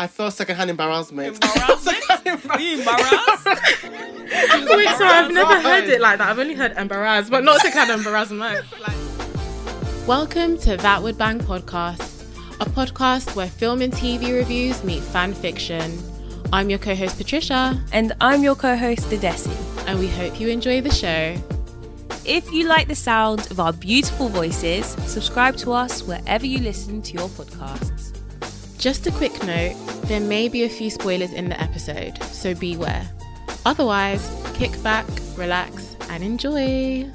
I felt secondhand embarrassment. Embarrassment? you embarrassed? Wait, sorry, I've never heard it like that. I've only heard embarrassed, but not to kind of embarrassment. Welcome to That Would Bang podcast, a podcast where film and TV reviews meet fan fiction. I'm your co host, Patricia, and I'm your co-host, Dedesi. and we hope you enjoy the show. If you like the sound of our beautiful voices, subscribe to us wherever you listen to your podcasts. Just a quick note there may be a few spoilers in the episode, so beware. Otherwise, kick back, relax, and enjoy.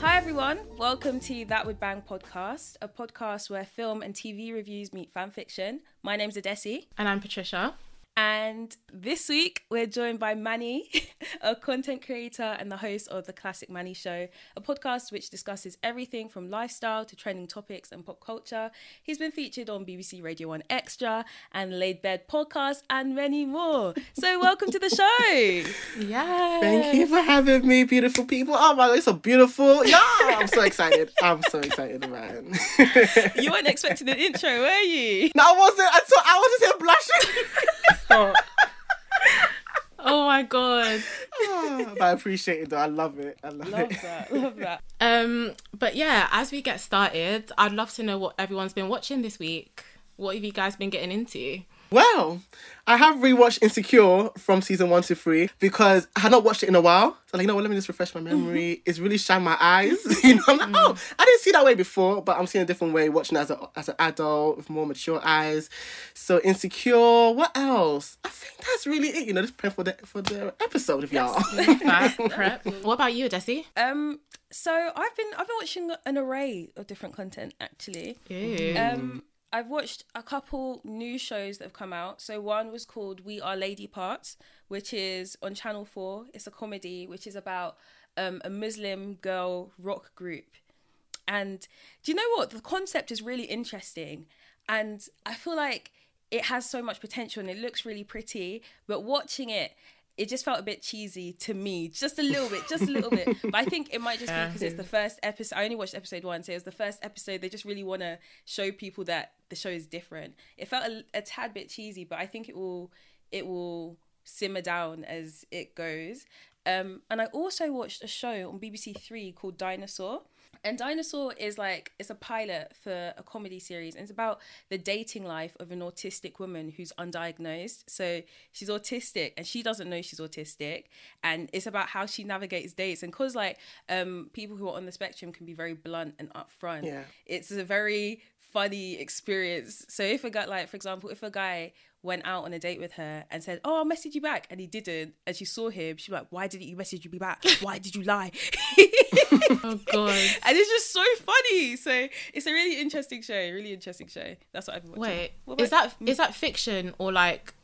Hi everyone, welcome to That Would Bang podcast, a podcast where film and TV reviews meet fan fiction. My name's Adesi, And I'm Patricia. And this week we're joined by Manny, a content creator and the host of the Classic Manny Show, a podcast which discusses everything from lifestyle to trending topics and pop culture. He's been featured on BBC Radio 1 Extra and Laid Bed podcast and many more. So welcome to the show. Yeah. Thank you for having me, beautiful people. Oh my god, it's so beautiful. Yeah, I'm so excited. I'm so excited, man. You weren't expecting an intro, were you? no, I wasn't. I thought I was just here blushing. Stop. oh my god. But I appreciate it though. I love it. I love, Love it. that, love that. Um, but yeah, as we get started, I'd love to know what everyone's been watching this week. What have you guys been getting into? Well, I have rewatched Insecure from season one to three because I had not watched it in a while. So like, you know what, let me just refresh my memory. It's really shined my eyes. you know, I'm like, oh, I didn't see that way before, but I'm seeing a different way, watching it as, a, as an adult with more mature eyes. So Insecure, what else? I think that's really it. You know, just prep for the for the episode if y'all. That prep. What about you, Desi? Um, so I've been I've been watching an array of different content actually. Ew. Um, I've watched a couple new shows that have come out. So one was called We Are Lady Parts, which is on Channel Four. It's a comedy which is about um, a Muslim girl rock group. And do you know what? The concept is really interesting, and I feel like it has so much potential and it looks really pretty. But watching it, it just felt a bit cheesy to me, just a little bit, just a little bit. But I think it might just be because it's the first episode. I only watched episode one, so it was the first episode. They just really want to show people that the show is different. It felt a, a tad bit cheesy, but I think it will it will simmer down as it goes. Um, and I also watched a show on BBC Three called Dinosaur. And Dinosaur is like it's a pilot for a comedy series, and it's about the dating life of an autistic woman who's undiagnosed. So she's autistic, and she doesn't know she's autistic, and it's about how she navigates dates. And cause like um people who are on the spectrum can be very blunt and upfront. Yeah. it's a very funny experience. So if a guy, like for example, if a guy went out on a date with her and said, "Oh, I'll message you back," and he didn't, and she saw him, she'd be like, "Why didn't you message me back? Why did you lie?" Oh god. and it's just so funny. So it's a really interesting show. Really interesting show. That's what I've been watching. Wait, What is about- that is that fiction or like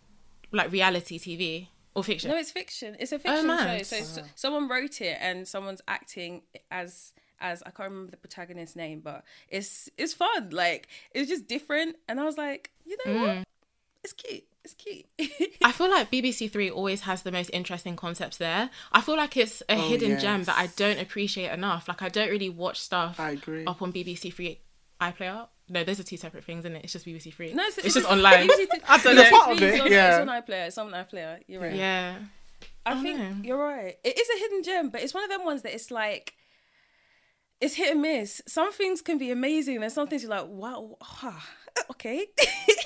like reality TV or fiction? No, it's fiction. It's a fiction show. mad. So someone wrote it and someone's acting as as I can't remember the protagonist's name, but it's it's fun. Like it's just different, and I was like, you know Mm. what? It's cute. It's cute. I feel like BBC Three always has the most interesting concepts there. I feel like it's a hidden gem that I don't appreciate enough. Like I don't really watch stuff I agree. up on BBC Three iPlayer. No, those are two separate things, isn't it? It's just BBC Three. No, it's, just online. I don't know. It's part of it, It's on, yeah. it's on iPlayer. It's on iPlayer. You're right. Yeah. I Oh, think no. you're right. It is a hidden gem, but it's one of them ones that it's like it's hit and miss. Some things can be amazing, and some things you're like, wow, ah, okay.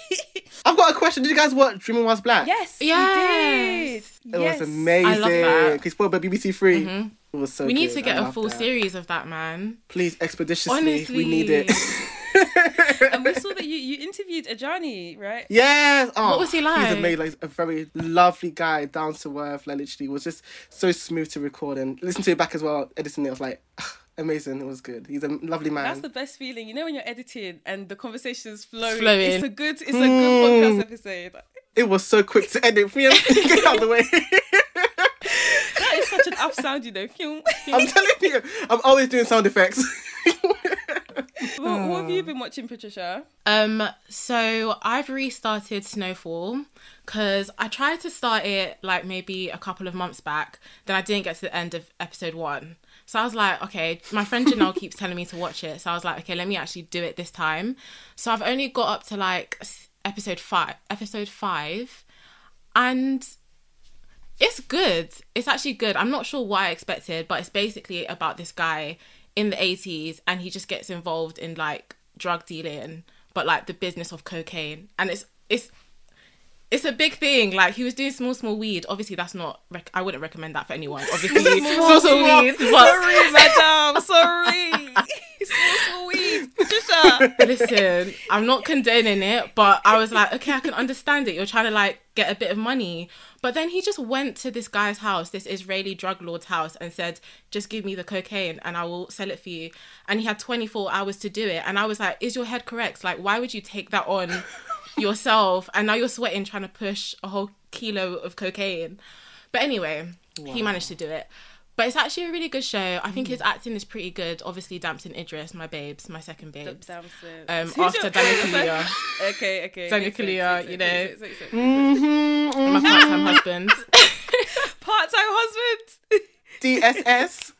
I've got a question. Did you guys watch Dreaming Whilst Black? yes, you Yes. did. It yes. was amazing. I love that. It's spoiled by BBC 3 mm-hmm. It was so We need good. to get I a full that. series of that, man. Please, expeditiously. Honestly. We need it. And we saw that you, you interviewed Adjani, right? Yes. Oh, What was he like? He's amazing. Like a very lovely guy, down to earth. Like literally, was just so smooth to record and listen to it back as well. Editing it, I was like, amazing. It was good. He's a lovely man. That's the best feeling. You know when you're editing and the conversation is flowing. flowing. It's a good. It's a good podcast episode. it was so quick to edit. Phew, Get out of the way. That is such an up sound, you know. Phew. I'm telling you, I'm always doing sound effects. what, what have you been watching, Patricia? Um, so I've restarted Snowfall because I tried to start it like maybe a couple of months back. Then I didn't get to the end of episode one. So I was like, okay, my friend Janelle keeps telling me to watch it. So I was like, okay, let me actually do it this time. So I've only got up to like episode five, episode five, and it's good. It's actually good. I'm not sure what I expected, but it's basically about this guy in the 80s and he just gets involved in like drug dealing, but like the business of cocaine. And it's it's it's a big thing. Like he was doing small, small weed. Obviously, that's not. Rec- I wouldn't recommend that for anyone. Obviously, small, small weed. But Sorry, madam. Sorry. small, small weed. Patricia. listen, I'm not condoning it, but I was like, okay, I can understand it. You're trying to like get a bit of money. But then he just went to this guy's house, this Israeli drug lord's house, and said, just give me the cocaine and I will sell it for you. And he had 24 hours to do it. And I was like, is your head correct? Like, why would you take that on yourself? And now you're sweating trying to push a whole kilo of cocaine. But anyway, he managed to do it. But it's actually a really good show. I think his acting is pretty good. Obviously, Damson Idris, my babes, my second babes. Damson. Um, Who's after your- Daniel Kaluuya, Okay, okay. Daniel Makes Kaluuya, you know. makes sense, makes sense. Mm-hmm. my part-time husband. Part-time husband. DSS.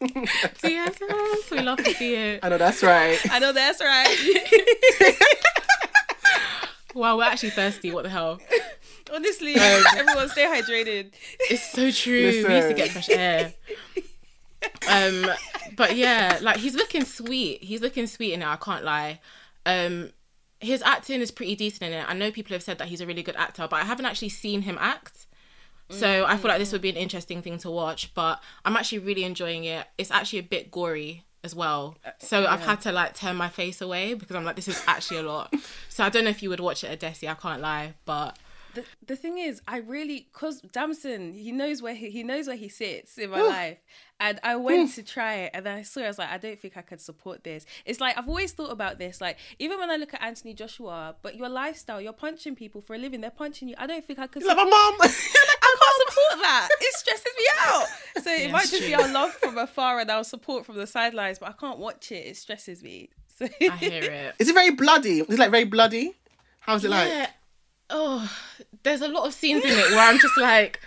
DSS, we love to see it. I know that's right. I know that's right. Wow, we're actually thirsty. What the hell? Honestly, everyone stay hydrated. It's so true. We used to get fresh air. Um, but yeah, like he's looking sweet. He's looking sweet in it. I can't lie. Um, his acting is pretty decent in it. I know people have said that he's a really good actor, but I haven't actually seen him act. So I feel like this would be an interesting thing to watch. But I'm actually really enjoying it. It's actually a bit gory as well. Uh, so I've had to like turn my face away because I'm like, this is actually a lot. so I don't know if you would watch it, Adesi. I can't lie, but The, the thing is, I really cause Damson, he knows where he, he knows where he sits in my life, and I went hmm. to try it, and then I saw it, I was like, I don't think I could support this. It's like I've always thought about this, like even when I look at Anthony Joshua, but your lifestyle, you're punching people for a living, they're punching you. I don't think I could. Like my mom. I can't support that. It stresses me out. So it might it's just be our love from afar and our support from the sidelines, but I can't watch it. It stresses me. So I hear it. Is it very bloody? Is it like very bloody? How's it like? Yeah. Oh, there's a lot of scenes in it where I'm just like,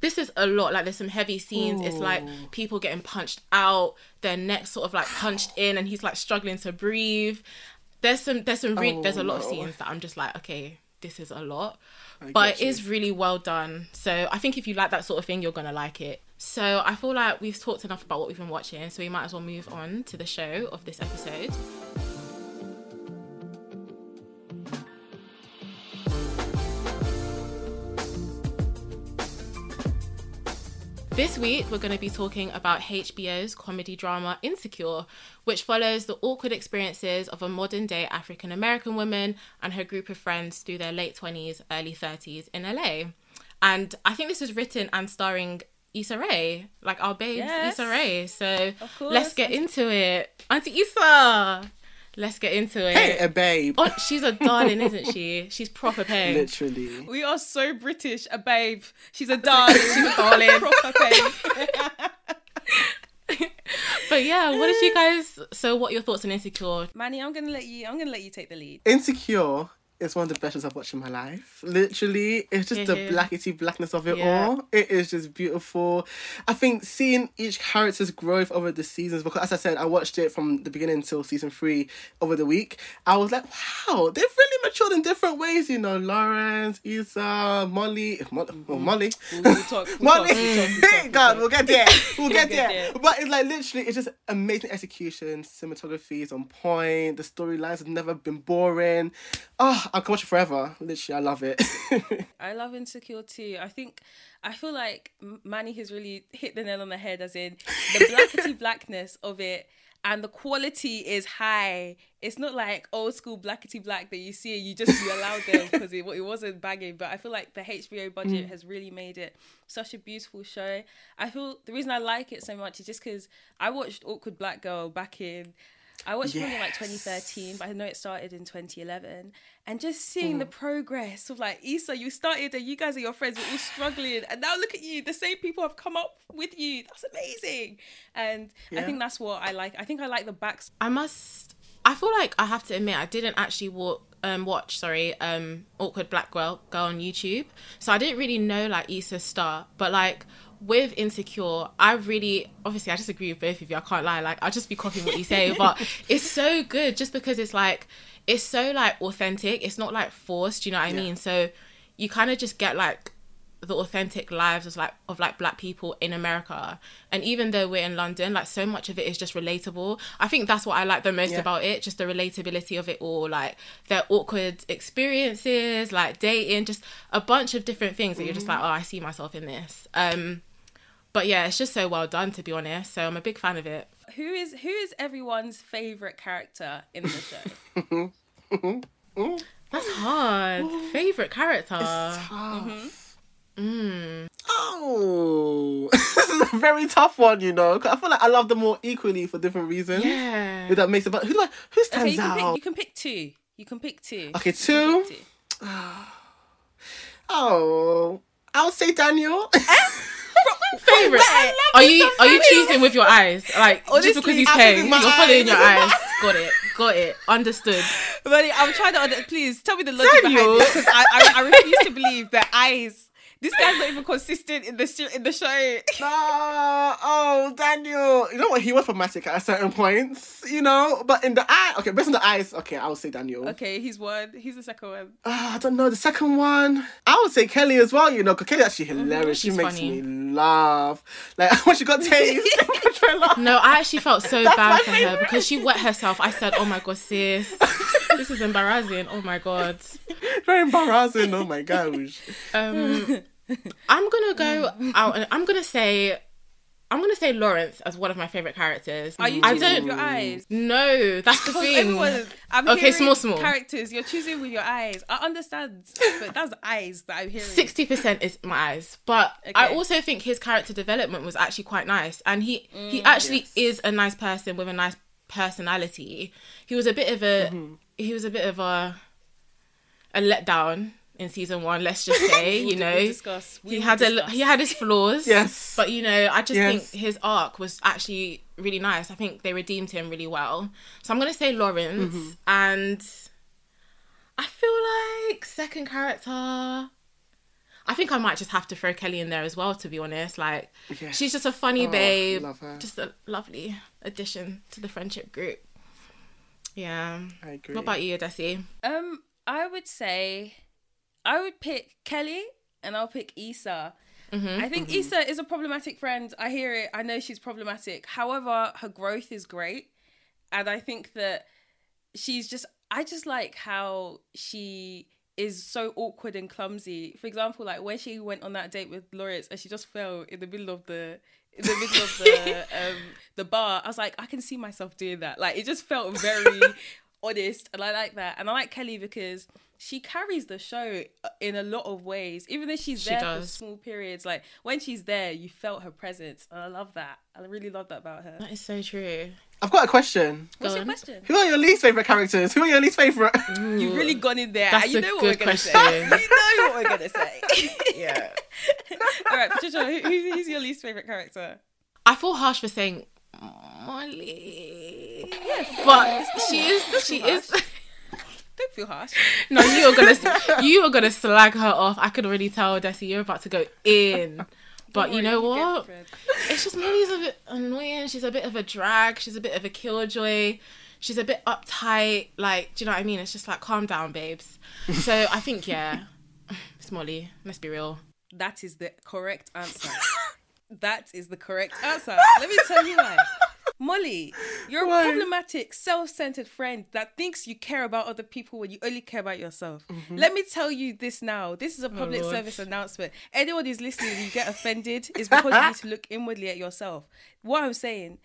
this is a lot. Like, there's some heavy scenes. It's like people getting punched out, their necks sort of like punched in, and he's like struggling to breathe. There's some, there's some, re- there's a lot of oh, scenes that I'm just like, okay, this is a lot. But it is really well done. So I think if you like that sort of thing, you're gonna like it. So I feel like we've talked enough about what we've been watching, so we might as well move on to the show of this episode. This week, we're going to be talking about HBO's comedy drama Insecure, which follows the awkward experiences of a modern day African American woman and her group of friends through their late 20s, early 30s in LA. And I think this is written and starring Issa Rae, like our babes, Yes. Issa Rae. So let's get into it. Auntie Issa, let's get into it. Hey, a babe. Oh, she's a darling, isn't she? She's proper pain. Literally. we are so British. A babe. She's a darling. She's a darling. Proper babe. But yeah, what did you guys? So, what are your thoughts on Insecure? Manny, I'm gonna let you. I'm gonna let you take the lead. Insecure is one of the best shows I've watched in my life. Literally, it's just the blackety blackness of it Yeah. all. It is just beautiful. I think seeing each character's growth over the seasons, because as I said, I watched it from the beginning until season three over the week. I was like, wow, they've really matured in different ways. You know, Lawrence, Issa, Molly, eh, Mo- well, oh, mm-hmm. Molly. We'll, we'll talk. We'll Molly, talk, we'll talk, we'll God, we'll get there. We'll get get there. there. But it's like literally, it's just amazing execution. Cinematography is on point. The storylines have never been boring. Oh, I can watch it forever. Literally, I love it. I love Insecure too. I think I feel like Manny has really hit the nail on the head, as in the blackety blackness of it, and the quality is high. It's not like old school blackety black that you see and you just you allow them because it, it wasn't banging. But I feel like the HBO budget mm. has really made it such a beautiful show. I feel the reason I like it so much is just because I watched Awkward Black Girl back in. I watched it in like 2013, but I know it started in 2011. And just seeing the progress of like Issa, you started and you guys are your friends, we're all struggling, and now look at you, the same people have come up with you. That's amazing. And I think that's what I like. I think I like the back. I must. I feel like I have to admit I didn't actually wa- um, watch. Sorry, um, awkward black girl girl on YouTube, so I didn't really know like Issa's star. But like with Insecure, I really obviously I just agree with both of you. I can't lie. Like I'll just be copying what you say, but it's so good just because it's like it's so like authentic. It's not like forced. You know what I mean? So you kind of just get like the authentic lives of like of like black people in America. And even though we're in London, like so much of it is just relatable. I think that's what I like the most Yeah. about it, just the relatability of it all, like their awkward experiences, like dating, just a bunch of different things that you're just like, oh, I see myself in this. Um but yeah, it's just so well done to be honest. So I'm a big fan of it. Who is who is everyone's favorite character in the show? That's hard. Favorite character. Tough. Mm-hmm. Hmm. Oh, this is a very tough one, you know. I feel like I love them all equally for different reasons. Yeah. If that makes it, but who do I, who okay, stands you can, pick, out? you can pick two. You can pick two. Okay, You two. two. Oh, I'll say Daniel. Eh? favorite. Are you are you choosing with your eyes? Like just because he's paying, you're my following your eyes. eyes. Got it. Got it. Understood. But I'm trying to under- please tell me the logic Daniel. behind it because I, I I refuse to believe that eyes. This guy's not even consistent in the sh- in the show. No, oh Daniel. You know what? He was problematic at certain points, you know. But in the eye, okay, based on the eyes, okay, I would say Daniel. Okay, he's one. He's the second one. Ah, I don't know. The second one, I would say Kelly as well. You know, because Kelly's actually hilarious. she makes funny. me laugh. Like when she got tased. in the trailer. No, I actually felt so That's bad my for her because she wet herself. I said, "Oh my god, sis, this is embarrassing. Oh my god." Very embarrassing. Oh my gosh. Um, I'm gonna go out and I'm gonna say, I'm gonna say Lawrence as one of my favorite characters. Are you I choosing with don't. your eyes? No, that's the Because thing. I'm Okay, small, small. characters. You're choosing with your eyes. I understand, but that's eyes that I'm hearing. Sixty percent is my eyes, but I also think his character development was actually quite nice, and he Mm, he actually is a nice person with a nice personality. He was a bit of a Mm-hmm. he was a bit of a a letdown in season one. Let's just say, you know, We'll discuss. We he will had a discuss. he had his flaws. Yes. but you know, I just Yes. think his arc was actually really nice. I think they redeemed him really well. So I'm gonna say Lawrence, Mm-hmm. and I feel like second character. I think I might just have to throw Kelly in there as well. To be honest, like Yes. she's just a funny Oh, babe, love her. just a lovely addition to the friendship group. Yeah. I agree. What about you, Desi? Um, I would say, I would pick Kelly, and I'll pick Issa. I think Issa is a problematic friend. I hear it. I know she's problematic. However, her growth is great, and I think that she's just. I just like how she is so awkward and clumsy. For example, like when she went on that date with Lawrence and she just fell in the middle of the in the middle of the um the bar. I was like, I can see myself doing that. Like it just felt very honest, and I like that. And I like Kelly because she carries the show uh, in a lot of ways. Even though she's She there for small periods, like when she's there, you felt her presence, and I love that. I really love that about her. That is so true. I've got a question. What's Go your question? Who are your least favorite characters? Who are your least favorite? You've really gone in there. That's you a know what good we're gonna say. question. You know what we're gonna say. yeah. All right, Patricia, who, who- who's your least favorite character? I feel harsh for saying Molly. Yes, but she is. She is. Feel harsh. No, you are gonna you are gonna slag her off. I could already tell, Desi, you're about to go in. But you know what? It's just Molly's a bit annoying. She's a bit of a drag. She's a bit of a killjoy. She's a bit uptight. Like, do you know what I mean? It's just like, calm down, babes. So I think, yeah, it's Molly. Let's be real. That is the correct answer. that is the correct answer. Let me tell you why. Molly, you're Why? a problematic, self-centered friend that thinks you care about other people when you only care about yourself. Mm-hmm. Let me tell you this now. This is a oh, public Lord. service announcement. Anyone who's listening and you get offended is because you need to look inwardly at yourself. What I'm saying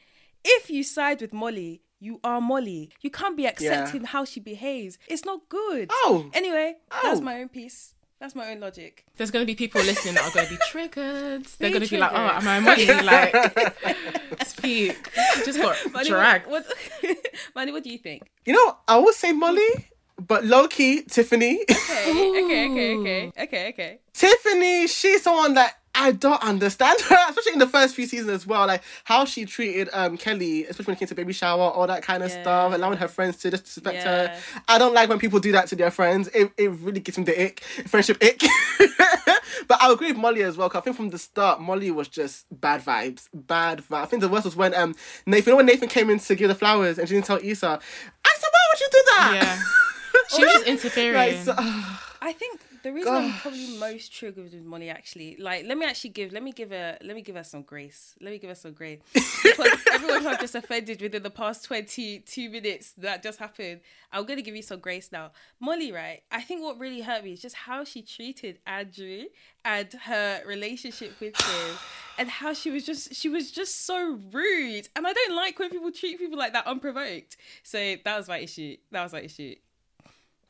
if you side with Molly, you are Molly. You can't be accepting how she behaves. It's not good. Oh. Anyway, that's Oh. my own piece. That's my own logic. There's going to be people listening that are going to be triggered. They're going to be like, oh, triggered. am I Molly? Like, speak. Just got Manny, dragged. What, what, Manny, what do you think? You know, I would say Molly, but low key, Tiffany. Okay, okay, okay, okay, okay, okay. Tiffany, she's someone that I don't understand her, especially in the first few seasons as well. Like how she treated um Kelly, especially when it came to baby shower, all that kind of Yeah. stuff, allowing her friends to disrespect Yeah. her. I don't like when people do that to their friends. It, it really gives me the ick, friendship ick. but I agree with Molly as well. 'cause I think from the start, Molly was just bad vibes, bad vibes. I think the worst was when um Nathan, you know when Nathan came in to give the flowers and she didn't tell Issa. I said, why would you do that? Yeah. She was just interfering. Like, so- I think the reason I'm probably most triggered with Molly actually, like, let me actually give, let me give her, let me give her some grace. Let me give her some grace because everyone who I've just offended within the past twenty-two minutes that just happened, I'm gonna give you some grace now. Molly, right? I think what really hurt me is just how she treated Andrew and her relationship with him. And how she was just she was just so rude. And I don't like when people treat people like that unprovoked. So that was my issue. That was my issue.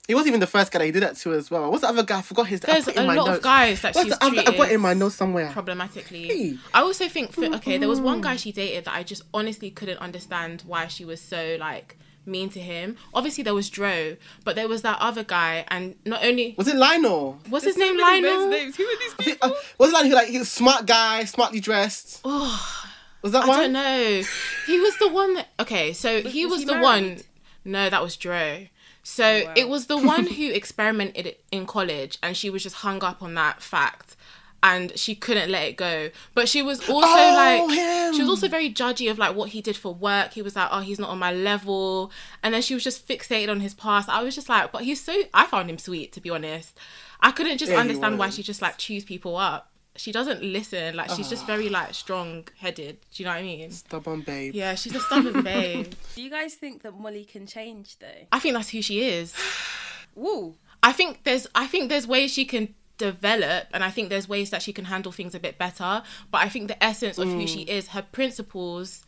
He wasn't even the first guy that he did that to as well. What's the other guy? I forgot his. I There's put it in a my lot notes. of guys that What's she's the other- I treated put it in my notes somewhere. problematically. Hey. I also think, for, okay, there was one guy she dated that I just honestly couldn't understand why she was so like mean to him. Obviously, there was Dro, but there was that other guy, and not only Was it Lionel? what's his name, so many Lionel? names. Who are these I think, people? uh, was it Lionel? He, like he was a smart guy, smartly dressed. Oh, Was that I one? I don't know. He was the one that okay, so he was was, he the married? one. No, that was Dro. So oh, wow. it was the one who experimented in college, and she was just hung up on that fact, and she couldn't let it go. But she was also Oh, like, him. she was also very judgy of like what he did for work. He was like, oh, he's not on my level, and then she was just fixated on his past. I was just like, but he's so. I found him sweet, to be honest. I couldn't just Yeah, understand why she just like chews people up. She doesn't listen. Like she's just very like ah. strong headed. Do you know what I mean? Stubborn babe. Yeah, she's a stubborn babe. Do you guys think that Molly can change though? I think that's who she is. Woo. I think there's I think there's ways she can develop and I think there's ways that she can handle things a bit better. But I think the essence of who she mm. is, her principles,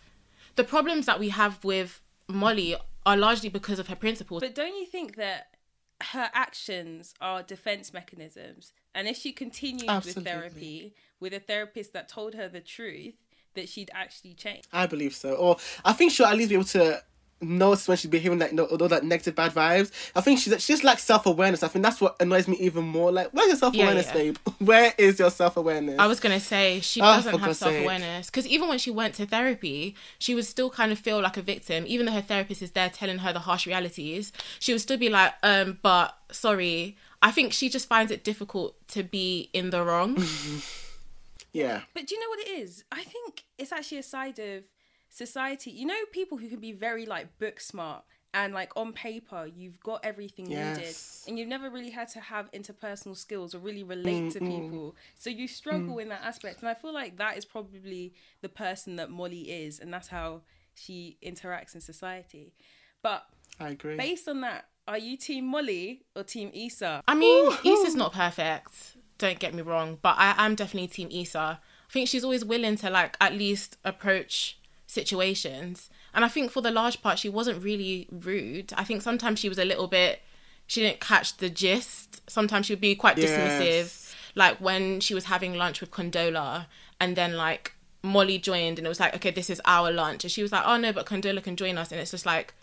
the problems that we have with Molly are largely because of her principles. But don't you think that her actions are defense mechanisms? And if she continued Absolutely. with therapy with a therapist that told her the truth, that she'd actually change. I believe so. Or I think she'll at least be able to notice when she's behaving like no, all that negative bad vibes. I think she's she just lacks self awareness. I think that's what annoys me even more. Like, where's your self awareness, yeah. babe? Where is your self awareness? I was gonna say she Oh, doesn't have self awareness because even when she went to therapy, she would still kind of feel like a victim, even though her therapist is there telling her the harsh realities. She would still be like, um, but sorry. I think she just finds it difficult to be in the wrong. yeah. But do you know what it is? I think it's actually a side of society. You know, people who can be very like book smart and like on paper, you've got everything needed, and you've never really had to have interpersonal skills or really relate to people. So you struggle mm. in that aspect, and I feel like that is probably the person that Molly is, and that's how she interacts in society. But I agree. based on that, are you Team Molly or Team Issa? I mean, Issa's not perfect. Don't get me wrong, but I am definitely Team Issa. I think she's always willing to like at least approach situations, and I think for the large part she wasn't really rude. I think sometimes she was a little bit. She didn't catch the gist. Sometimes she would be quite dismissive, Yes. like when she was having lunch with Condola, and then like Molly joined, and it was like, okay, this is our lunch, and she was like, oh no, but Condola can join us, and it's just like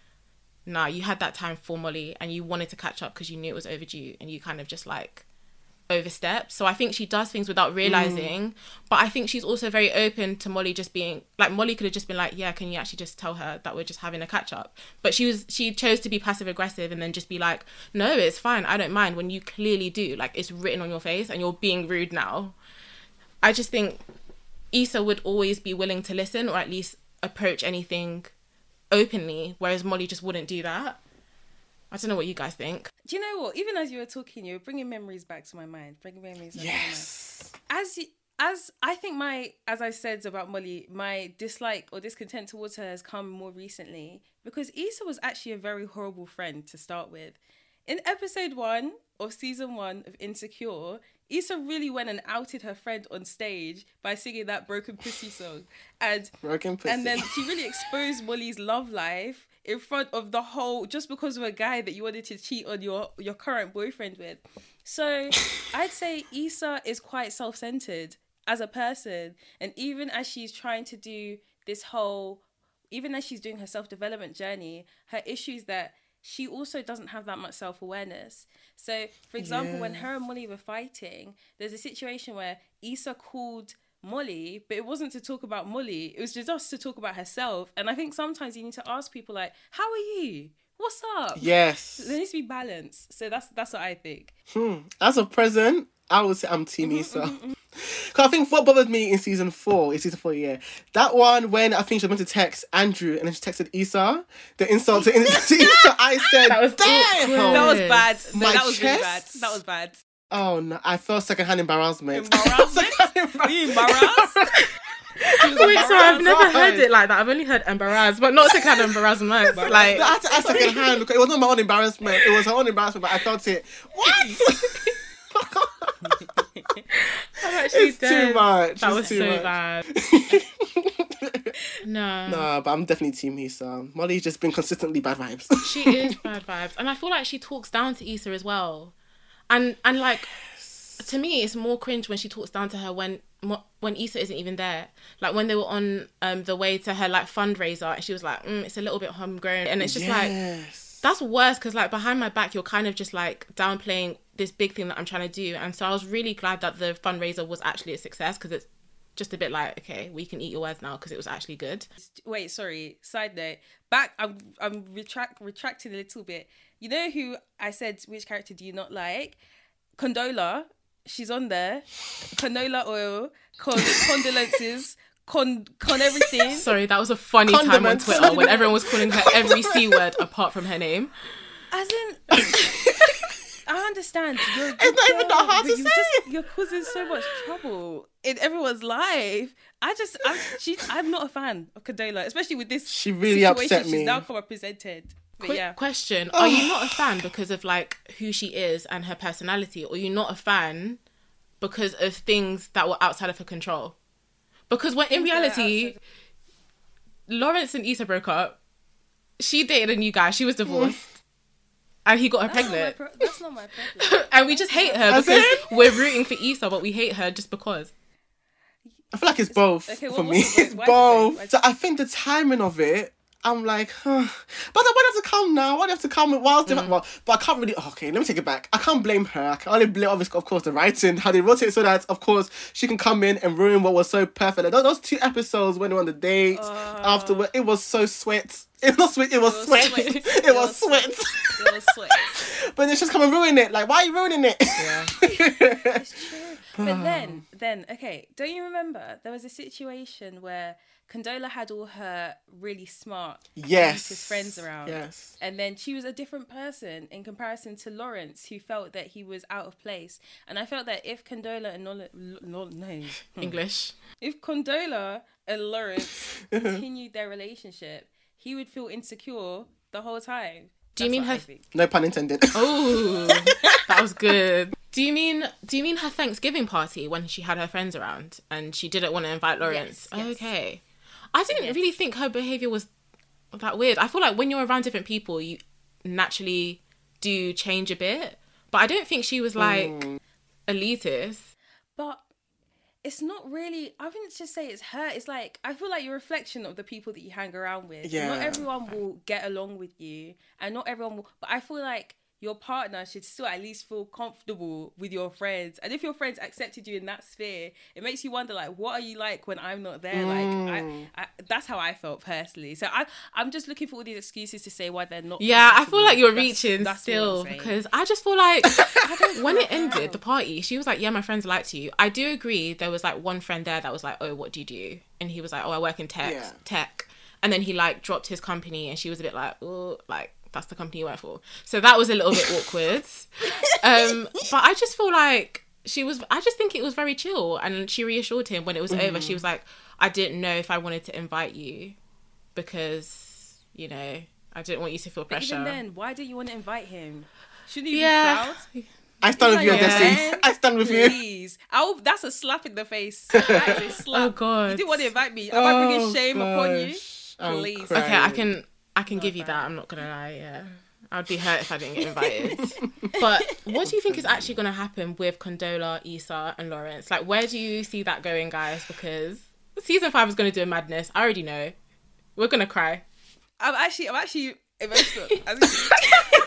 nah, you had that time for Molly and you wanted to catch up because you knew it was overdue and you kind of just like overstepped. So I think she does things without mm. realizing, but I think she's also very open to Molly just being like Molly could have just been like, yeah, can you actually just tell her that we're just having a catch up? But she was she chose to be passive aggressive and then just be like, no, it's fine, I don't mind when you clearly do. Like it's written on your face and you're being rude now. I just think Issa would always be willing to listen or at least approach anything openly, whereas Molly just wouldn't do that. I don't know what you guys think. Do you know what? Even as you were talking, you were bringing memories back to my mind. Bringing memories. Back to my mind. yes. as y- as I think my as I said about Molly, my dislike or discontent towards her has come more recently because Issa was actually a very horrible friend to start with. in episode one of season one of Insecure, Issa really went and outed her friend on stage by singing that Broken Pussy song. And Broken pussy. and then she really exposed Molly's love life in front of the whole just because of a guy that you wanted to cheat on your your current boyfriend with. So I'd say Issa is quite self-centered as a person and even as she's trying to do this whole even as she's doing her self-development journey, her issue is that she also doesn't have that much self-awareness. So for example, when her and Molly were fighting, there's a situation where Issa called Molly, but it wasn't to talk about Molly. It was just us to talk about herself. And I think sometimes you need to ask people like, "How are you? What's up?" yes. There needs to be balance. So that's that's what I think. Hmm. As of present, I would say I'm Team Mm-hmm, Issa. Mm-hmm, mm-hmm. Because I think what bothered me in season four, in season four, yeah, that one when I think she was meant to text Andrew and then she texted Issa, the insult to, to Issa, I said, That was damn! awkward. That was bad. No, My that was really bad. chest? That was bad. Oh no, I felt secondhand embarrassment. Embarrassment? Secondhand You embarrassed? Wait, sorry, I've never heard it like that. I've only heard embarrassed, but not secondhand embarrassment. Like, I had to ask second hand because it wasn't my own embarrassment. It was her own embarrassment, but I felt it. What? I'm actually it's too much. That It's was too so much. bad. No. No, but I'm definitely Team Issa. Molly's just been consistently bad vibes. She is bad vibes, and I feel like she talks down to Issa as well, and and like to me, it's more cringe when she talks down to her when when Issa isn't even there. Like when they were on um the way to her like fundraiser, and she was like, mm, "It's a little bit homegrown," and it's just like that's worse because like behind my back, you're kind of just like downplaying this big thing that I'm trying to do, and so I was really glad that the fundraiser was actually a success because it's just a bit like okay, we can eat your words now because it was actually good. Wait, sorry. Side note. Back. I'm. I'm retract retracting a little bit. You know who I said? Which character do you not like? Condola. She's on there. Canola oil. Con condolences. Con con everything. Sorry, that was a funny time on Twitter when everyone was calling her every c word apart from her name. As in, I understand. You're It's not good even that girl, hard to you say. Just, you're causing so much trouble in everyone's life. I just, I'm, she, I'm not a fan of Condola, especially with this. She really situation upset she's me. now come represented. But Quick yeah, question: oh. Are you not a fan because of like who she is and her personality, or are you not a fan because of things that were outside of her control? Because when in Things that are reality, Lawrence and Issa broke up. She dated a new guy. She was divorced, and he got her that's not, pregnant. pro- that's not my problem. and we just hate her because we're rooting for Issa, but we hate her just because. I feel like it's both okay, what- for me. It's why is it both? Why both. is So I think the timing of it, I'm like, huh. but why do you have to come now? Why do you have to come whilst Mm. well, but I can't really. Okay, let me take it back. I can't blame her. I can only blame, obviously, of course, the writing, how they wrote it so that, of course, she can come in and ruin what was so perfect. Like, those, two episodes when they were on the date afterward, it was so sweet. It was sweet. It was, was sweat. sweat. It, It was was sweat. It was sweat. but then she's come and ruin it. Like, why are you ruining it? Yeah. it's true. But then, then, okay, don't you remember there was a situation where Condola had all her really smart yes. friends around. Yes. And then she was a different person in comparison to Lawrence, who felt that he was out of place. And I felt that if Condola and Nola, no, no, English. if Condola and Lawrence continued their relationship, he would feel insecure the whole time. Do you That's mean her- No pun intended. Oh, that was good. Do you mean do you mean her Thanksgiving party when she had her friends around and she didn't want to invite Lawrence? Yes, yes. Okay. I didn't really think her behavior was that weird. I feel like when you're around different people, you naturally do change a bit. But I don't think she was like Mm. elitist. But it's not really. I wouldn't just say it's her. It's like I feel like you're reflection of the people that you hang around with. Yeah. Not everyone will get along with you, and not everyone will. But I feel like your partner should still at least feel comfortable with your friends. And if your friends accepted you in that sphere, it makes you wonder like, what are you like when I'm not there? Like, I, mm. I, that's how I felt personally. So I, I'm just looking for all these excuses to say why they're not. Yeah, I feel like you're That's- reaching that's still because I just feel like when it ended, the party, she was like, Yeah, my friends liked you. I do agree there was like one friend there that was like, Oh, what do you do? And he was like, Oh, I work in tech Yeah. tech. And then he like dropped his company and she was a bit like, Oh, like that's the company you work for. So that was a little bit awkward. Um, but I just feel like she was I just think it was very chill and she reassured him when it was over. She was like, I didn't know if I wanted to invite you because, you know, I didn't want you to feel But pressure. even then, why did you want to invite him? Shouldn't you Yeah. be proud? I stand with you, Like, Destiny. I stand with you. Please. I'll, that's a slap in the face. That is a slap. Oh, God. You didn't want to invite me. Am I bringing Oh, shame upon you? Please. crying. Okay, I can I can give you that. I'm not gonna lie. Yeah, I'd be hurt if I didn't get invited. but what do you think is actually gonna happen with Condola, Issa, and Lawrence? Like, where do you see that going, guys? Because season five is gonna do a madness. I already know. We're gonna cry. I'm actually, I'm actually emotional. I'm-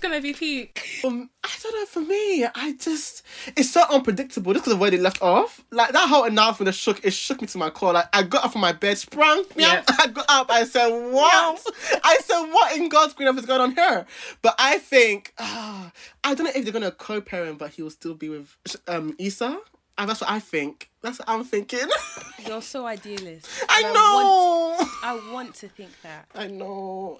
gonna be peak. Um, I don't know. For me, I just it's so unpredictable just because of where they left off. Like that whole announcement that shook it shook me to my core. Like I got up from my bed, sprang, Yeah. I got up. I said, "What?" I said, "What in God's green earth is going on here?" But I think ah, I don't know if they're gonna co-parent, but he will still be with um Issa. And that's what I think. That's what I'm thinking. You're so idealist. I know. want, I want to think that. I know.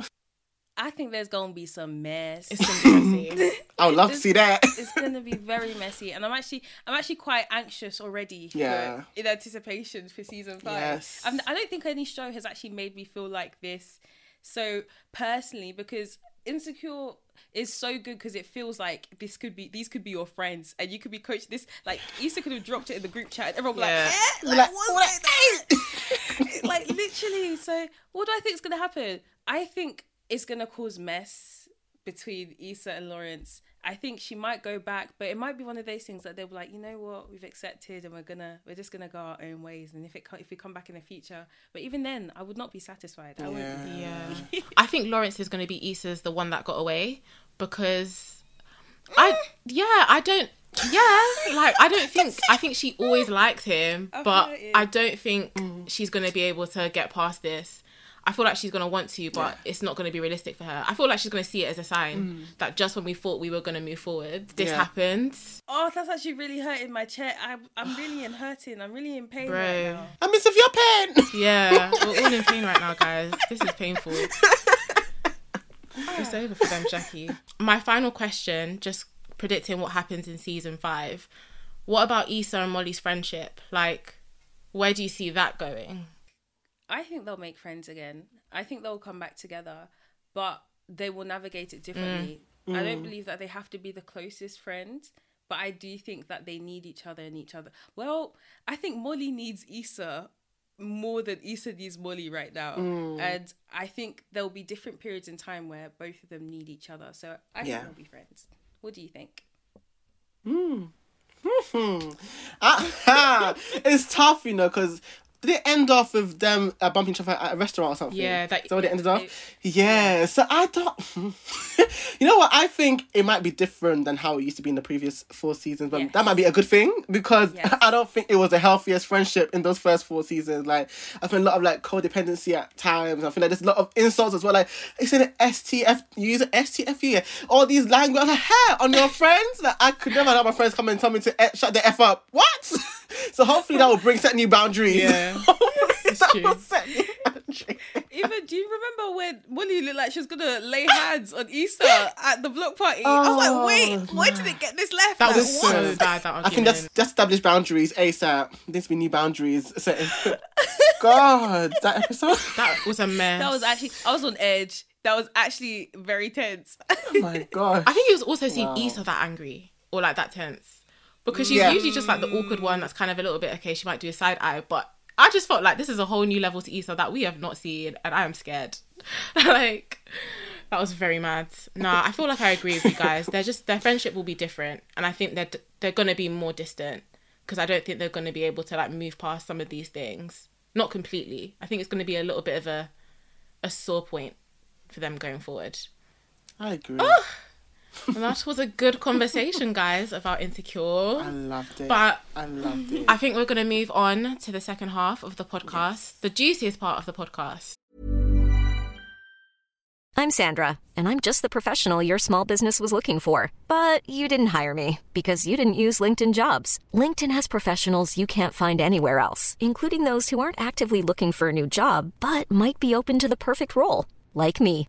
I think there's gonna be some mess. It's gonna be messy. I would love to see that. it's gonna be very messy, and I'm actually I'm actually quite anxious already. for- Yeah. in anticipation for season five. Yes. I'm, I don't think any show has actually made me feel like this. So personally, because Insecure is so good because it feels like this could be these could be your friends and you could be coached this like Issa could have dropped it in the group chat and everyone would be like, eh? like, Like, what's what- going on? like literally so what do I think is gonna happen I think it's gonna cause mess between Issa and Lawrence I think she might go back but it might be one of those things that they'll be like you know what we've accepted and we're gonna we're just gonna go our own ways and if it co- if we come back in the future but even then I would not be satisfied I would Yeah. Yeah. I think Lawrence is going to be Issa's the one that got away because I mm. yeah, I don't yeah, like I don't think I think she always liked him, but. I don't think she's going to be able to get past this. I feel like she's going to want to, but it's not going to be realistic for her. I feel like she's going to see it as a sign mm. that just when we thought we were going to move forward, this Yeah. happened. oh that's actually really hurting my chest I'm, I'm really in hurting I'm really in pain Bro. right now I miss of your pain. Yeah, we're all in pain right now, guys. This is painful. It's over for them, Jackie. My final question, just predicting what happens in season five. What about Issa and Molly's friendship? Like, where do you see that going? I think they'll make friends again. I think they'll come back together, but they will navigate it differently. Mm. I don't mm. believe that they have to be the closest friend, but I do think that they need each other and each other. Well, I think Molly needs Issa more than Issa needs Molly right now. Mm. And I think there'll be different periods in time where both of them need each other. So I Yeah. think they'll be friends. What do you think? Hmm. Ah, it's tough, you know, because did it end off with them uh, bumping each other at a restaurant or something? Yeah, that- Is that what it ended off? It- Yeah, so I don't. you know what? I think it might be different than how it used to be in the previous four seasons, but Yes. that might be a good thing because Yes. I don't think it was the healthiest friendship in those first four seasons. Like, I feel a lot of like codependency at times. I feel like there's a lot of insults as well. Like, it's an STF, you use an STFU, yeah. all these language. Like, hey, on your friends? Like, I could never have my friends come and tell me to eh, shut the F up. What? so hopefully that will bring set new boundaries. Yeah. Hopefully oh that true. will set new. Even do you remember when Molly looked like she was gonna lay hands on Issa at the block party? I was like, wait, oh, why did it get this left? That Like, was what? so bad, that argument. I think that's just establish boundaries ASAP. There needs to be new boundaries set. God, that episode. that was a mess. That was actually I was on edge. That was actually very tense. Oh my god. I think it was also seeing Wow. Issa that angry or like that tense because she's Yeah. usually just like the awkward one that's kind of a little bit okay. She might do a side eye, but I just felt like this is a whole new level to Issa that we have not seen, and I am scared. like that was very mad. Nah, I feel like I agree with you guys. They're just their friendship will be different, and I think they're they're gonna be more distant because I don't think they're gonna be able to like move past some of these things. Not completely. I think it's gonna be a little bit of a a sore point for them going forward. I agree. And that was a good conversation, guys, about Insecure. I loved it. But I loved it. I think we're going to move on to the second half of the podcast, the juiciest part of the podcast. I'm Sandra, and I'm just the professional your small business was looking for. But you didn't hire me because you didn't use LinkedIn jobs. LinkedIn has professionals you can't find anywhere else, including those who aren't actively looking for a new job but might be open to the perfect role, like me.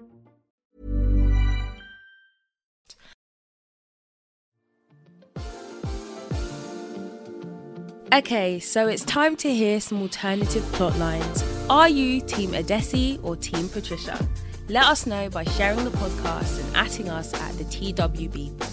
Okay, so it's time to hear some alternative plot lines. Are you Team Adesi or Team Patricia? Let us know by sharing the podcast and atting us at the TWB pod.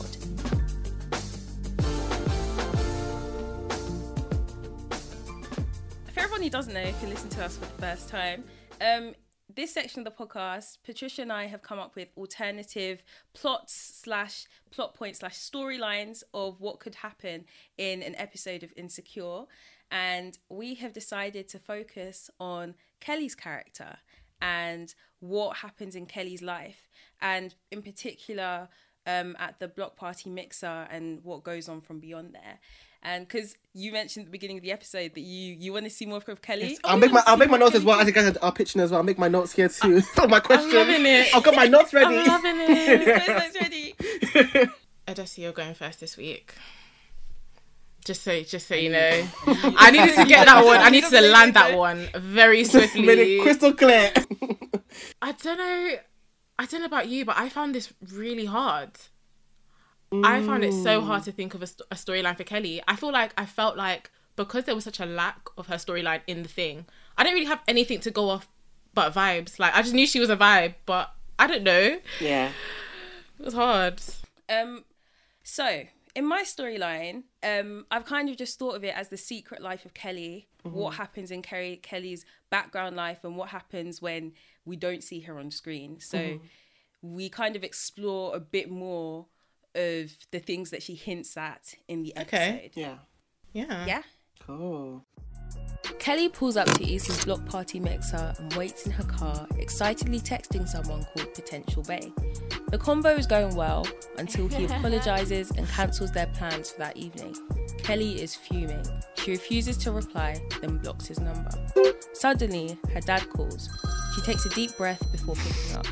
For everyone who doesn't know, if you listen to us for the first time, um, this section of the podcast, Patricia and I have come up with alternative plots slash plot points slash storylines of what could happen in an episode of Insecure. And we have decided to focus on Kelly's character and what happens in Kelly's life. And in particular, um, at the block party mixer and what goes on from beyond there. And because you mentioned at the beginning of the episode that you you want to see more of Kelly, I'll make my I'll make my notes as well as you guys are pitching as well. I'll make my notes here too. Oh, my question. loving it. I've got my notes ready. I'm loving it. It's ready. Adesi, you're going first this week. Just so, just so you know, I needed to get that one. I needed to land that one very Made it swiftly. crystal clear. I don't know. I don't know about you, but I found this really hard. I found it so hard to think of a, st- a storyline for Kelly. I feel like I felt like because there was such a lack of her storyline in the thing, I didn't really have anything to go off but vibes. Like I just knew she was a vibe, but I don't know. yeah. It was hard. Um, so in my storyline, um, I've kind of just thought of it as the secret life of Kelly. What happens in Kelly Kelly's background life, and what happens when we don't see her on screen. So we kind of explore a bit more of the things that she hints at in the episode. Okay. Yeah. Yeah. Yeah. Cool. Kelly pulls up to Issa's block party mixer and waits in her car, excitedly texting someone called Potential Bae. The combo is going well until he apologizes and cancels their plans for that evening. Kelly is fuming. She refuses to reply, then blocks his number. Suddenly, her dad calls. She takes a deep breath before picking up.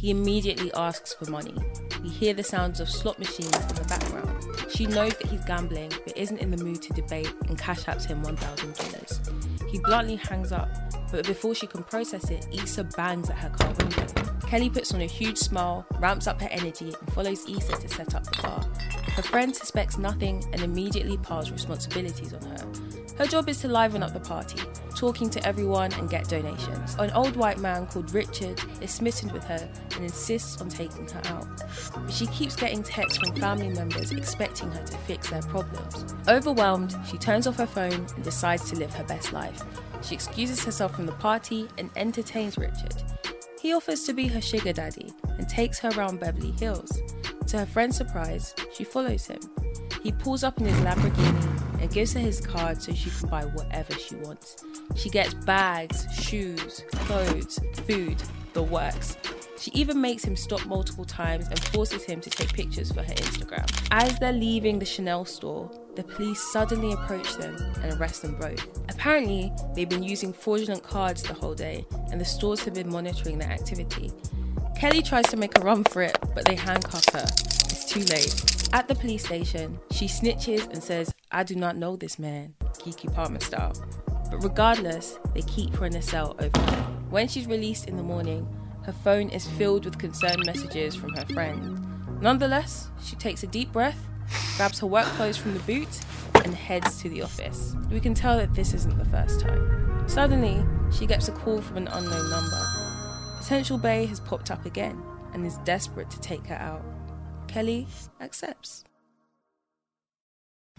He immediately asks for money. We hear the sounds of slot machines in the background. She knows that he's gambling, but isn't in the mood to debate and cash apps him $1,000. He bluntly hangs up, but before she can process it, Issa bangs at her car window. Kelly puts on a huge smile, ramps up her energy, and follows Issa to set up the bar. Her friend suspects nothing and immediately piles responsibilities on her. Her job is to liven up the party, talking to everyone and get donations. An old white man called Richard is smitten with her and insists on taking her out. But she keeps getting texts from family members expecting her to fix their problems. Overwhelmed, she turns off her phone and decides to live her best life. She excuses herself from the party and entertains Richard. He offers to be her sugar daddy and takes her around Beverly Hills. To her friend's surprise, she follows him. He pulls up in his Lamborghini and gives her his card so she can buy whatever she wants. She gets bags, shoes, clothes, food, the works. She even makes him stop multiple times and forces him to take pictures for her Instagram. As they're leaving the Chanel store, the police suddenly approach them and arrest them both. Apparently, they've been using fraudulent cards the whole day, and the stores have been monitoring their activity. Kelly tries to make a run for it, but they handcuff her. It's too late. At the police station, she snitches and says, I do not know this man, Keke Palmer style. But regardless, they keep her in a cell overnight. When she's released in the morning, her phone is filled with concerned messages from her friend. Nonetheless, she takes a deep breath, grabs her work clothes from the boot, and heads to the office. We can tell that this isn't the first time. Suddenly, she gets a call from an unknown number. Potential Bae has popped up again and is desperate to take her out. Kelly accepts.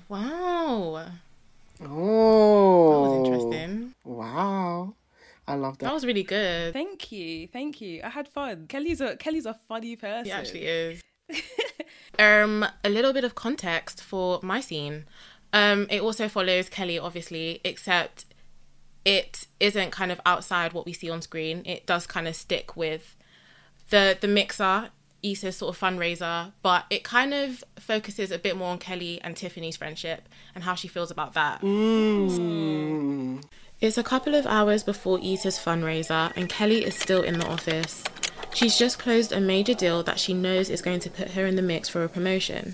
Wow. Oh. That was interesting. Wow. I love that. That was really good. Thank you, thank you. I had fun. Kelly's a Kelly's a funny person. He actually is. um, a little bit of context for my scene. Um, it also follows Kelly, obviously, except it isn't kind of outside what we see on screen. It does kind of stick with the the mixer Issa's sort of fundraiser, but it kind of focuses a bit more on Kelly and Tiffany's friendship and how she feels about that. Mm. It's a couple of hours before Issa's fundraiser, and Kelly is still in the office. She's just closed a major deal that she knows is going to put her in the mix for a promotion.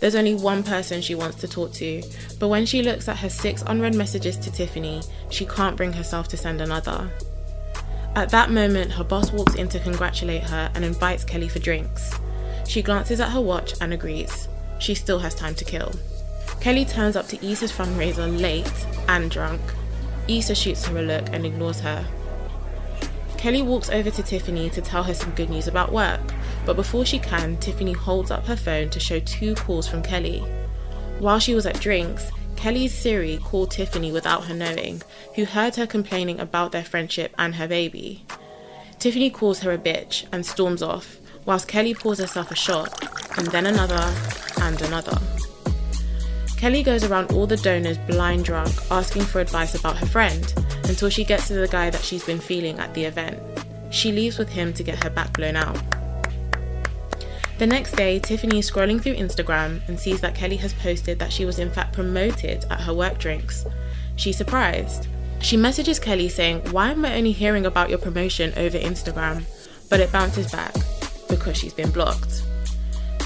There's only one person she wants to talk to, but when she looks at her six unread messages to Tiffany, she can't bring herself to send another. At that moment, her boss walks in to congratulate her and invites Kelly for drinks. She glances at her watch and agrees. She still has time to kill. Kelly turns up to Issa's fundraiser late and drunk. Issa shoots her a look and ignores her. Kelly walks over to Tiffany to tell her some good news about work, but before she can, Tiffany holds up her phone to show two calls from Kelly. While she was at drinks, Kelly's Siri called Tiffany without her knowing, who heard her complaining about their friendship and her baby. Tiffany calls her a bitch and storms off, whilst Kelly pours herself a shot, and then another, and another. Kelly goes around all the donors blind drunk, asking for advice about her friend, until she gets to the guy that she's been feeling at the event. She leaves with him to get her back blown out. The next day, Tiffany is scrolling through Instagram and sees that Kelly has posted that she was in fact promoted at her work drinks. She's surprised. She messages Kelly saying, Why am I only hearing about your promotion over Instagram? But it bounces back because she's been blocked.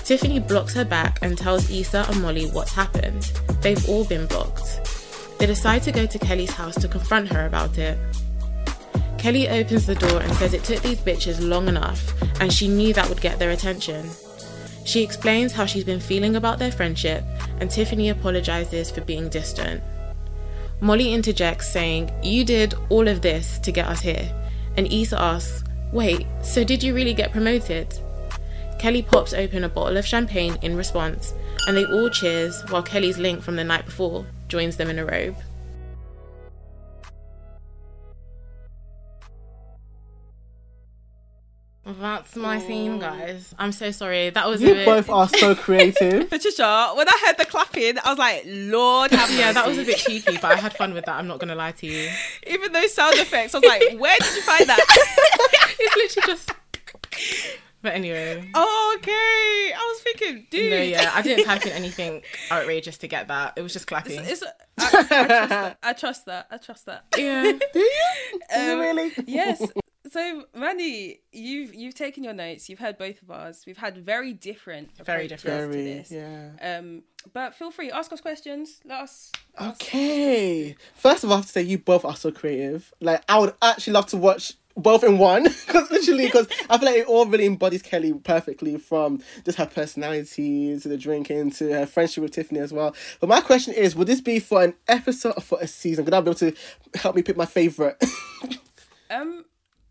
Tiffany blocks her back and tells Issa and Molly what's happened. They've all been blocked. They decide to go to Kelly's house to confront her about it. Kelly opens the door and says it took these bitches long enough and she knew that would get their attention. She explains how she's been feeling about their friendship and Tiffany apologizes for being distant. Molly interjects saying, You did all of this to get us here. And Issa asks, Wait, so did you really get promoted? Kelly pops open a bottle of champagne in response, and they all cheers while Kelly's link from the night before joins them in a robe. That's my scene, guys. I'm so sorry. That was a You bit... both are so creative. Patricia, when I heard the clapping, I was like, Lord have mercy. Yeah, that was a bit cheeky, but I had fun with that. I'm not gonna lie to you. Even those sound effects, I was like, where did you find that? It's literally just. But anyway, oh, okay. I was thinking, dude. no, yeah, I didn't type in anything outrageous to get that. It was just clapping. It's, it's, I, I trust that. I trust that. I trust that. yeah. Do you? Do you Um, really? yes. So, Manny, you've you've taken your notes. You've heard both of us. We've had very different, Very approaches different. to this. yeah. Um, but feel free, ask us questions. Let us. Okay. First of all, I have to say you both are so creative. Like, I would actually love to watch both in one because literally because I feel like it all really embodies Kelly perfectly from just her personality to the drinking to her friendship with Tiffany as well. But my question is, would this be for an episode or for a season? Could I be able to help me pick my favorite? Um,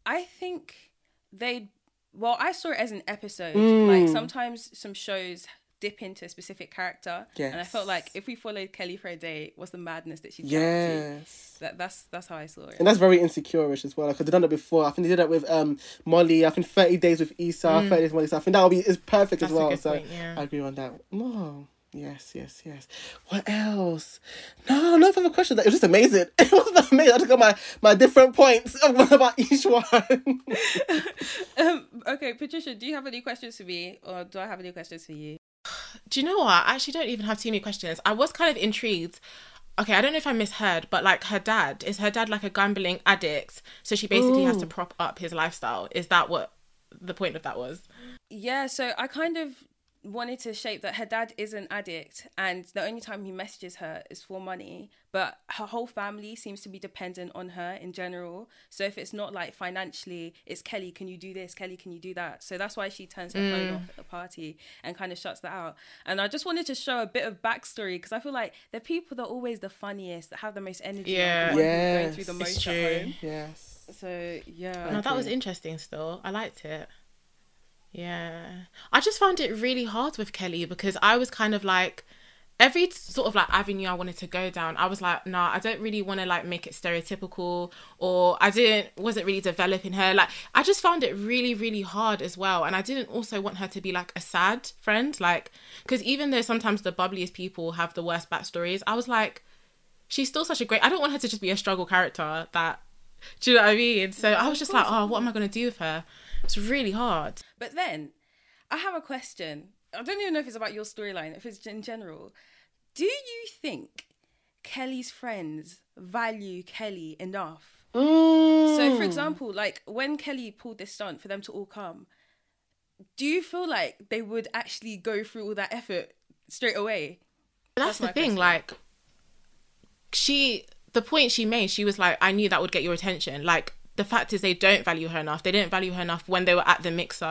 I think they. Well, I saw it as an episode. Mm. Like sometimes some shows dip into a specific character, and I felt like if we followed Kelly for a day, what's the madness that she got up to. yes. That that's that's how I saw it. And that's very insecure-ish as well. Like, they've done that before. I think they did that with um Molly. I think 30 Days with Issa, 30 Days with Molly. So I think that would be is perfect That's as well. so point, yeah. I agree on that. No. Yes, yes, yes. What else? No, no further questions. It was just amazing. It was amazing. I just got my, my different points about each one. Um, okay, Patricia, do you have any questions for me, or do I have any questions for you? Do you know what? I actually don't even have too many questions. I was kind of intrigued. Okay, I don't know if I misheard, but like her dad, is her dad like a gambling addict? So she basically has to prop up his lifestyle. Is that what the point of that was? Yeah, so I kind of wanted to shape that her dad is an addict and the only time he messages her is for money but her whole family seems to be dependent on her in general so if it's not like financially it's kelly can you do this kelly can you do that so that's why she turns her phone mm. off at the party and kind of shuts that out and i just wanted to show a bit of backstory because i feel like the people that are always the funniest that have the most energy Yeah. are the ones who are going through the Yes, most it's at true. home yes. so yeah No, that was interesting still. I liked it. Yeah. I just found it really hard with Kelly because I was kind of like every sort of like avenue I wanted to go down, I was like, nah, I don't really want to like make it stereotypical or I didn't wasn't really developing her. Like I just found it really, really hard as well. And I didn't also want her to be like a sad friend. Like because even though sometimes the bubbliest people have the worst backstories, I was like, she's still such a great I don't want her to just be a struggle character that do you know what I mean? So I was just like, oh, what am I gonna do with her? It's really hard. But then, I have a question. I don't even know if it's about your storyline, if it's in general. Do you think Kelly's friends value Kelly enough? Mm. So, for example, like when Kelly pulled this stunt for them to all come, do you feel like they would actually go through all that effort straight away? That's that's, the thing, question. like she the point she made, she was like, I knew that would get your attention. Like the fact is they don't value her enough. They didn't value her enough when they were at the mixer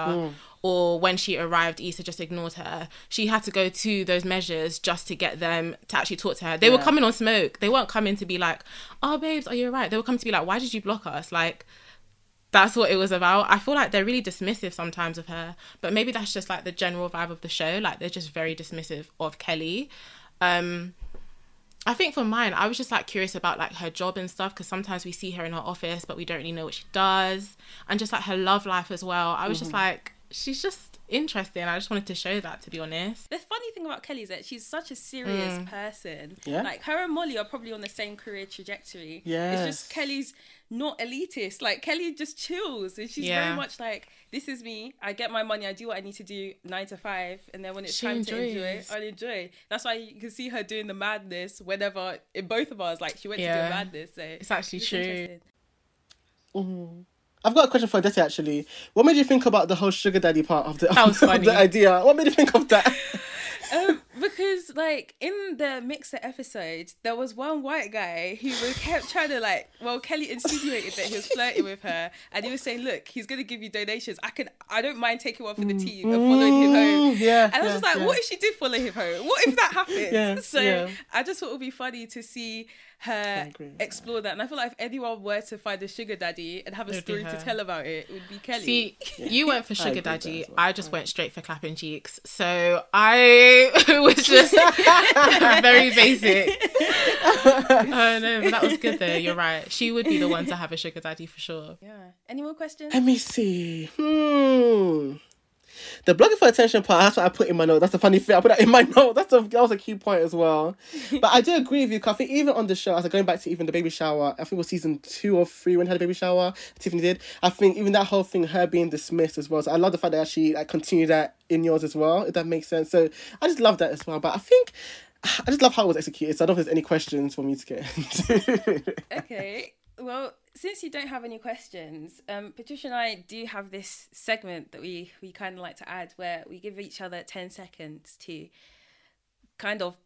or when she arrived, Issa just ignored her. She had to go to those measures just to get them to actually talk to her. They were coming on smoke. They weren't coming to be like, Oh babes, are you alright? They were coming to be like, Why did you block us? Like that's what it was about. I feel like they're really dismissive sometimes of her, but maybe that's just like the general vibe of the show. Like they're just very dismissive of Kelly. Um, I think for mine, I was just like curious about like her job and stuff because sometimes we see her in her office, but we don't really know what she does, and just like her love life as well. I was just like, she's just interesting. I just wanted to show that, to be honest. The funny thing about Kelly is that she's such a serious Mm. person. Yeah. Like her and Molly are probably on the same career trajectory. Yes. It's just Kelly's not elitist. Like Kelly just chills and she's Yeah. very much like, this is me. I get my money. I do what I need to do nine to five. And then when it's She time to enjoy, enjoys. I'll enjoy. That's why you can see her doing the madness whenever, in both of us, like she went to do a madness. So It's actually true. interesting. Mm-hmm. I've got a question for Desi actually. What made you think about the whole sugar daddy part of the, That was of the idea? What made you think of that? um, because like in the mixer episode, there was one white guy who was kept trying to like. Well, Kelly insinuated that he was flirting with her, and he was saying, "Look, he's gonna give you donations. I can. I don't mind taking one for the team and following him home." Mm, yeah, and I was yeah, just like, yeah. "What if she did follow him home? What if that happened?" Yeah, so. I just thought it would be funny to see her explore that. And I feel like if anyone were to find a sugar daddy and have a It'd story to tell about it, it would be Kelly. See, you went for sugar with that daddy. well. I just went straight for clapping cheeks. So I was just very basic. oh no, but that was good though. You're right. She would be the one to have a sugar daddy for sure. yeah. Any more questions? Let me see. Hmm. The blogging for attention part, that's what I put in my note. That's a funny thing. I put that in my note. That's a, that was a key point as well. But I do agree with you, think even on the show, as I'm going back to even the baby shower, I think it was season two or three when had a baby shower, Tiffany did. I think even that whole thing, her being dismissed as well. So I love the fact that she like continued that in yours as well, if that makes sense. So I just love that as well. But I think I just love how it was executed. So I don't know if there's any questions for me to get into. okay. Well, since you don't have any questions, um, Patricia and I do have this segment that we, we kind of like to add where we give each other 10 seconds to kind of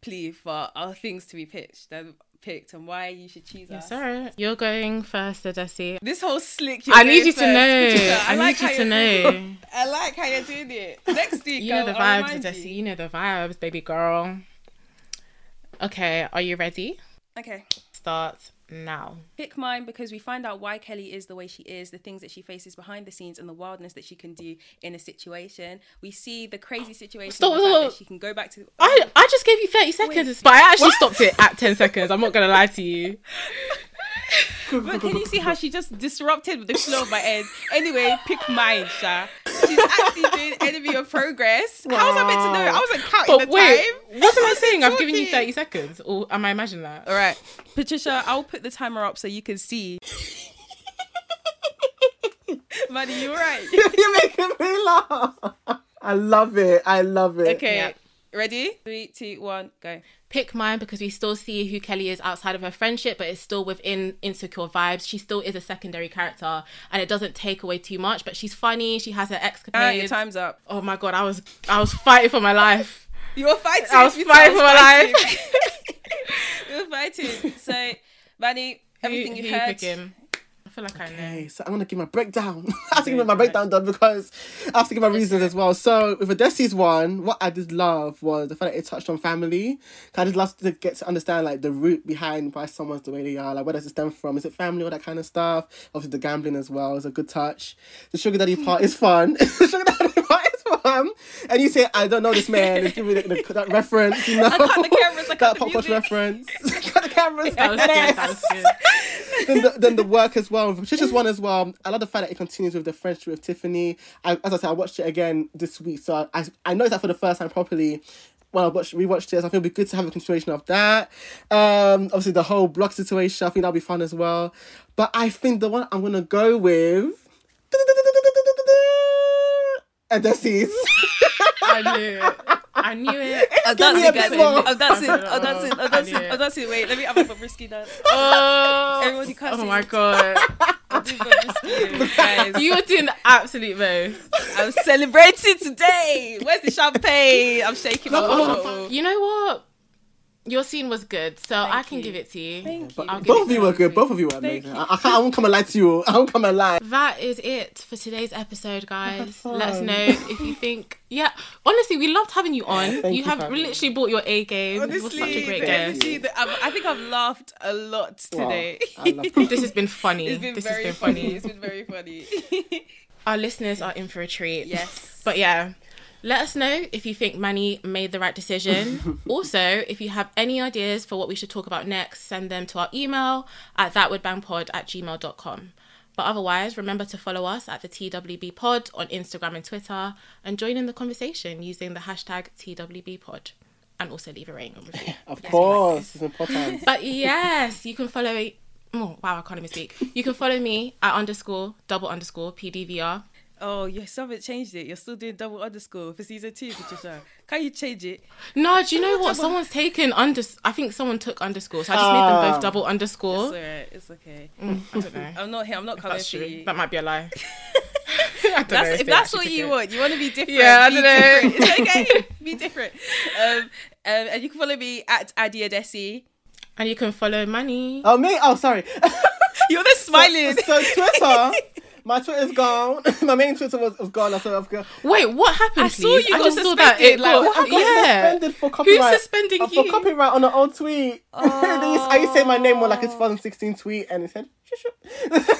plea for our things to be pitched and picked and why you should choose us. Sorry. You're going first, Adesi. This whole slick. I need you to know. Patricia. I need how you to know. doing. I like how you're doing it. Next week, You know the I'll- vibes, Adesi. you. You know the vibes, baby girl. Okay, are you ready? Okay. Start now. Pick mine because we find out why Kelly is the way she is, the things that she faces behind the scenes, and the wildness that she can do in a situation. We see the crazy situation, Stop, stop. that she can go back to. I I just gave you 30 seconds, but I actually stopped it at 10 seconds. I'm not gonna lie to you. But can you see how she just disrupted the flow of my end? Anyway, pick mine, Sha. She's actually doing enemy of progress. How was I meant to know? I wasn't counting But the wait, time. wasn't I saying I've given you 30 seconds? Or am I imagining that? All right, Patricia, I'll put the timer up so you can see. Buddy, you are right? You're making me laugh. I love it. I love it. Okay, Yeah. Ready? Three, two, one, go. Pick mine because we still see who Kelly is outside of her friendship, but it's still within insecure vibes. She still is a secondary character, and it doesn't take away too much. But she's funny. She has her Ah, your time's up. oh my god, I was I was fighting for my life. You were fighting. I was fighting for my fighting. life. you were fighting. So, Manny, everything who, you who heard. Feel like I know. Okay, so I'm gonna give my breakdown. I have to give my breakdown done because I have to give my reasons as well. So with Odessi's one, what I did love was the fact that it touched on family. I just love to get to understand like the root behind why someone's the way they are. Like where does it stem from? Is it family or that kind of stuff? Obviously the gambling as well is a good touch. The sugar daddy part is fun. the sugar daddy part is fun. And you say I don't know this man. It's giving me the, the, that reference. You know, cut the cameras, I cut that the pop culture music. reference. cut the cameras. That was good. That was good. then, the, then the work as well. Patricia's one as well. I love the fact that it continues with the friendship with Tiffany. I, as I said, I watched it again this week, so I I noticed that for the first time properly. When I watched rewatched it, so I think it'd be good to have a continuation of that. Um, obviously the whole block situation, I think that'll be fun as well. But I think the one I'm gonna go with and Desi's. I knew it. I knew it. I'm Give me dancing, a guys. bit more. I'm dancing. I'm Oh, that's I'm oh, I dancing. knew oh, it. Wait, let me have a risky dance. Oh, Everybody cussing. oh my god. I'm doing Bobrisky, guys. You were doing the absolute most. I'm celebrating today. Where's the champagne? I'm shaking my bottle. You know what? Your scene was good, so I can you. give it to you. Thank you. Both of you to were good. Both of you were amazing. I, I, can't, I won't come and lie to you. I won't come and lie. That is it for today's episode, guys. Let us know if you think. Yeah, honestly, we loved having you on. thank you you have for having literally brought your A game. it was such a great the guest. energy that I've- think I've laughed a lot today. I love This has been funny. It's been this very has been funny. funny. It's been very funny. Our listeners are in for a treat. Yes. But yeah, let us know if you think Manny made the right decision. also, if you have any ideas for what we should talk about next, send them to our email at thatwouldbangpod at gmail.com. But otherwise, remember to follow us at the TWB Pod on Instagram and Twitter and join in the conversation using the hashtag TWB Pod. And also leave a rating review. Of course, it's important. But yes, you can follow. Oh, wow, I can't even speak. You can follow me at underscore double underscore PDVR. Oh, you haven't changed it. You're still doing double underscore for season two, Patricia. Can you change it? No, do you know what? Someone's taken under. I think someone took underscore, so I just made them both double It's underscore. alright. It's okay. I don't know. I'm not here. I'm not coming That's for true. you. That might be a lie. I don't know That's, if that's what you it. want, you want to be different. Yeah, I be don't know. different. It's okay. be different. Um, um, and you can follow me at Adia Desi. And you can follow Manny. Oh, me? Oh, sorry. You're the smiling. so Twitter, my Twitter's gone. my main Twitter was, was gone. So I've got. Wait, what happened? I saw you I got just saw that. suspended, It like, got, what I got yeah. suspended for copyright. Who's suspending uh, For you? copyright on an old tweet. They used- I used to say my name more like a 2016 tweet, and it said. "Shush, shush."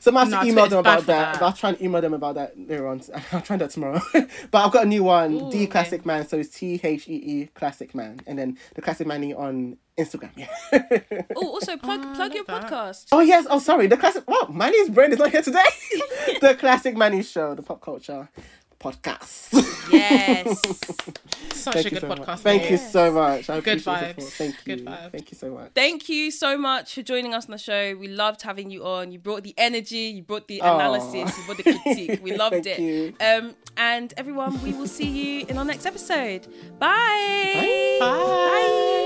so I have to No, email them about that. that. But I'll try and email them about that later on. I'll try that tomorrow. but I've got a new one, D okay. Classic Man. So it's T H E E Classic Man, and then the Classic Manny on Instagram. Yeah. Oh, also plug plug your that. podcast. Oh yes. Oh sorry. The classic. Wow, Manny's brain is not here today. the classic Manny show, the pop culture podcast. Yes. Such Thank a good so much. podcast. Thank name. you so much. I Good appreciate vibes. Thank you. Good vibes. Thank you so much. Thank you so much for joining us on the show. We loved having you on. You brought the energy, you brought the Aw. analysis, you brought the critique. We loved Thank it. you. Um, and everyone, we will see you in our next episode. Bye. Bye.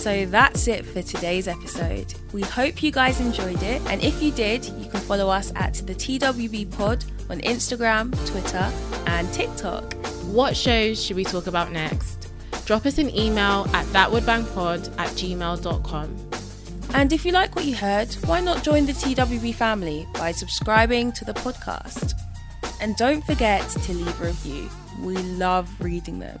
So that's it for today's episode. We hope you guys enjoyed it, and if you did, you can follow us at the TWB Pod on Instagram, Twitter, and TikTok. What shows should we talk about next? Drop us an email at thatwouldbangpod at gmail.com. And if you like what you heard, why not join the TWB family by subscribing to the podcast? And don't forget to leave a review. We love reading them.